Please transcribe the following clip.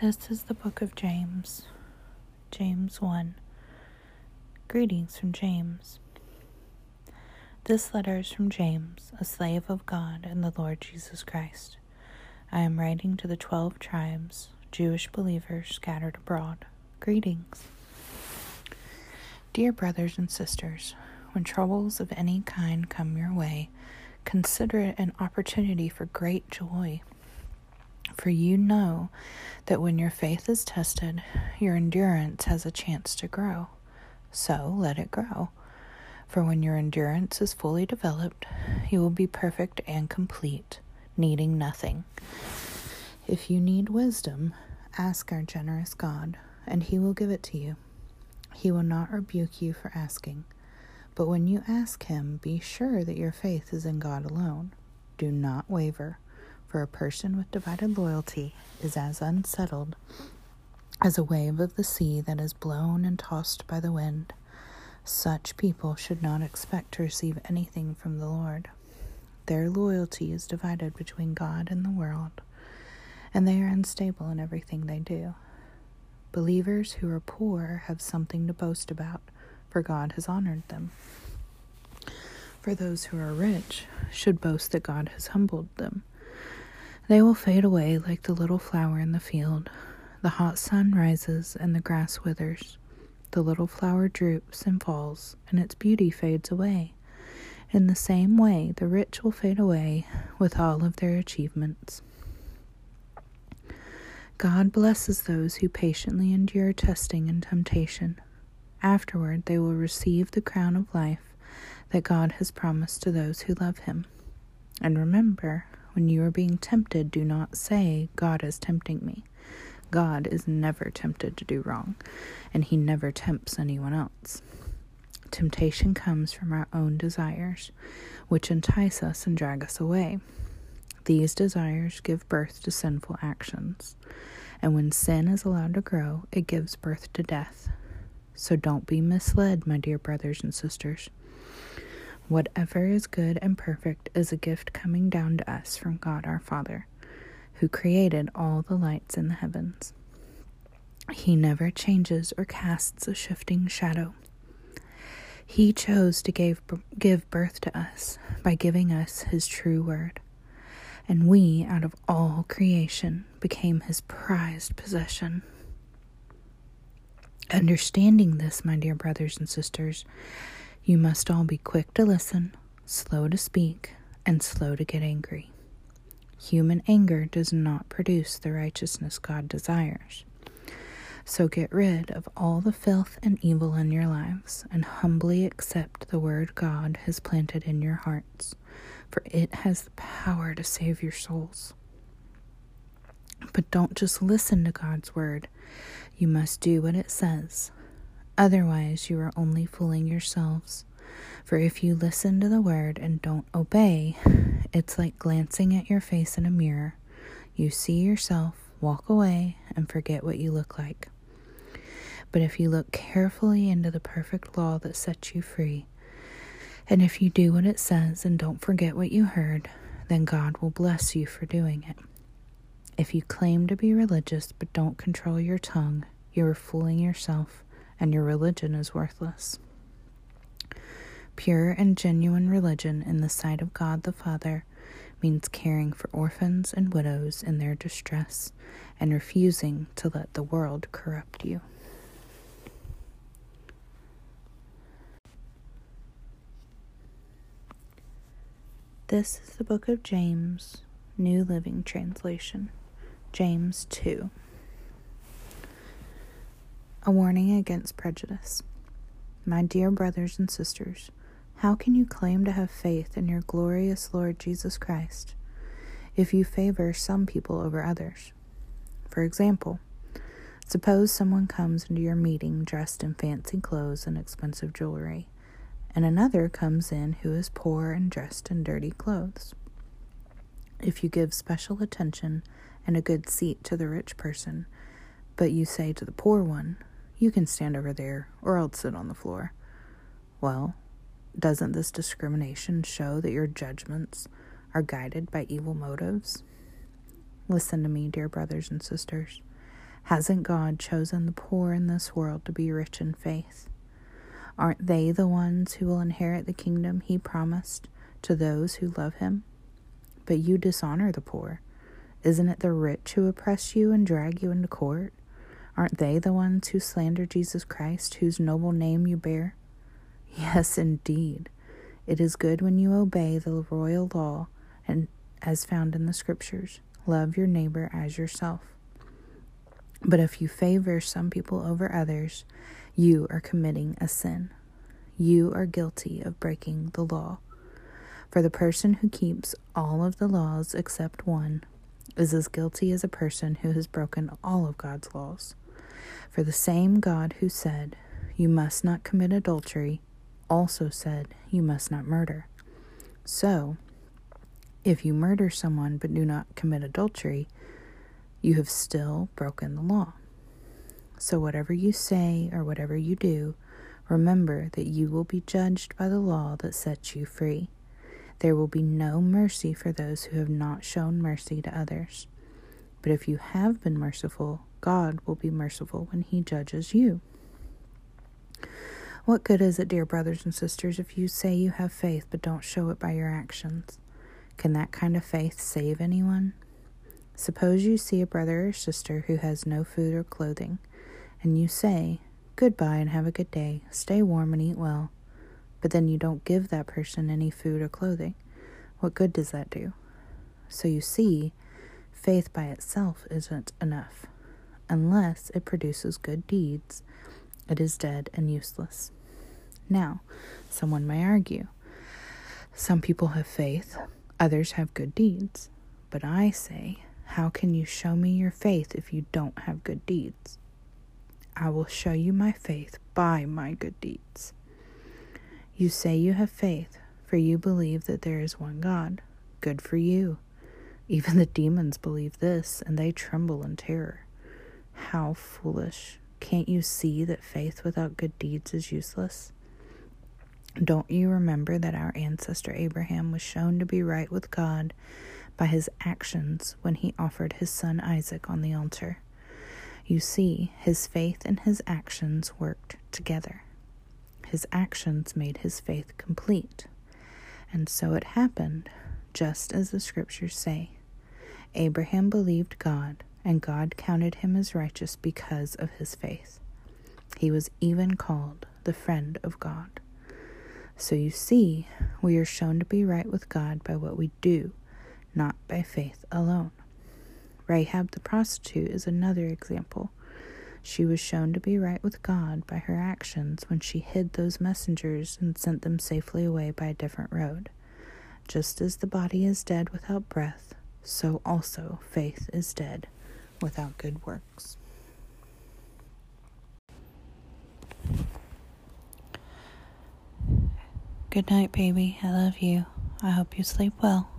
This is the book of James, James 1. Greetings from James. This letter is from James, a slave of God and the Lord Jesus Christ. I am writing to the twelve tribes, Jewish believers scattered abroad. Greetings. Dear brothers and sisters, when troubles of any kind come your way, consider it an opportunity for great joy for you know that when your faith is tested, your endurance has a chance to grow. So let it grow. For when your endurance is fully developed, you will be perfect and complete, needing nothing. If you need wisdom, ask our generous God, and He will give it to you. He will not rebuke you for asking. But when you ask Him, be sure that your faith is in God alone. Do not waver for a person with divided loyalty is as unsettled as a wave of the sea that is blown and tossed by the wind. Such people should not expect to receive anything from the Lord. Their loyalty is divided between God and the world, and they are unstable in everything they do. Believers who are poor have something to boast about, for God has honored them. For those who are rich should boast that God has humbled them. They will fade away like the little flower in the field. The hot sun rises and the grass withers. The little flower droops and falls, and its beauty fades away. In the same way, the rich will fade away with all of their achievements. God blesses those who patiently endure testing and temptation. Afterward, they will receive the crown of life that God has promised to those who love Him. And remember, when you are being tempted, do not say, God is tempting me. God is never tempted to do wrong, and He never tempts anyone else. Temptation comes from our own desires, which entice us and drag us away. These desires give birth to sinful actions, and when sin is allowed to grow, it gives birth to death. So don't be misled, my dear brothers and sisters. Whatever is good and perfect is a gift coming down to us from God our Father, who created all the lights in the heavens. He never changes or casts a shifting shadow. He chose to give, give birth to us by giving us His true word. And we, out of all creation, became His prized possession. Understanding this, my dear brothers and sisters, you must all be quick to listen, slow to speak, and slow to get angry. Human anger does not produce the righteousness God desires. So get rid of all the filth and evil in your lives and humbly accept the word God has planted in your hearts, for it has the power to save your souls. But don't just listen to God's word, you must do what it says. Otherwise, you are only fooling yourselves. For if you listen to the word and don't obey, it's like glancing at your face in a mirror. You see yourself, walk away, and forget what you look like. But if you look carefully into the perfect law that sets you free, and if you do what it says and don't forget what you heard, then God will bless you for doing it. If you claim to be religious but don't control your tongue, you are fooling yourself and your religion is worthless. Pure and genuine religion in the sight of God the Father means caring for orphans and widows in their distress and refusing to let the world corrupt you. This is the book of James, New Living Translation, James 2. A warning against prejudice. My dear brothers and sisters, how can you claim to have faith in your glorious Lord Jesus Christ if you favor some people over others? For example, suppose someone comes into your meeting dressed in fancy clothes and expensive jewelry, and another comes in who is poor and dressed in dirty clothes. If you give special attention and a good seat to the rich person, but you say to the poor one, you can stand over there, or I'll sit on the floor. Well, doesn't this discrimination show that your judgments are guided by evil motives? Listen to me, dear brothers and sisters. Hasn't God chosen the poor in this world to be rich in faith? Aren't they the ones who will inherit the kingdom he promised to those who love him? But you dishonor the poor. Isn't it the rich who oppress you and drag you into court? Aren't they the ones who slander Jesus Christ, whose noble name you bear? Yes, indeed. It is good when you obey the royal law and as found in the scriptures. Love your neighbor as yourself. But if you favor some people over others, you are committing a sin. You are guilty of breaking the law. For the person who keeps all of the laws except one is as guilty as a person who has broken all of God's laws. For the same God who said, You must not commit adultery, also said, You must not murder. So, if you murder someone but do not commit adultery, you have still broken the law. So, whatever you say or whatever you do, remember that you will be judged by the law that sets you free. There will be no mercy for those who have not shown mercy to others. But if you have been merciful, God will be merciful when He judges you. What good is it, dear brothers and sisters, if you say you have faith but don't show it by your actions? Can that kind of faith save anyone? Suppose you see a brother or sister who has no food or clothing, and you say, Goodbye and have a good day, stay warm and eat well, but then you don't give that person any food or clothing. What good does that do? So you see, faith by itself isn't enough. Unless it produces good deeds, it is dead and useless. Now, someone may argue some people have faith, others have good deeds. But I say, how can you show me your faith if you don't have good deeds? I will show you my faith by my good deeds. You say you have faith, for you believe that there is one God. Good for you. Even the demons believe this, and they tremble in terror. How foolish. Can't you see that faith without good deeds is useless? Don't you remember that our ancestor Abraham was shown to be right with God by his actions when he offered his son Isaac on the altar. You see, his faith and his actions worked together. His actions made his faith complete. And so it happened, just as the scriptures say. Abraham believed God, and God counted him as righteous because of his faith. He was even called the friend of God. So you see, we are shown to be right with God by what we do not by faith alone. Rahab the prostitute is another example. She was shown to be right with God by her actions when she hid those messengers and sent them safely away by a different road. Just as the body is dead without breath, so also faith is dead without good works. Good night, baby. I love you. I hope you sleep well.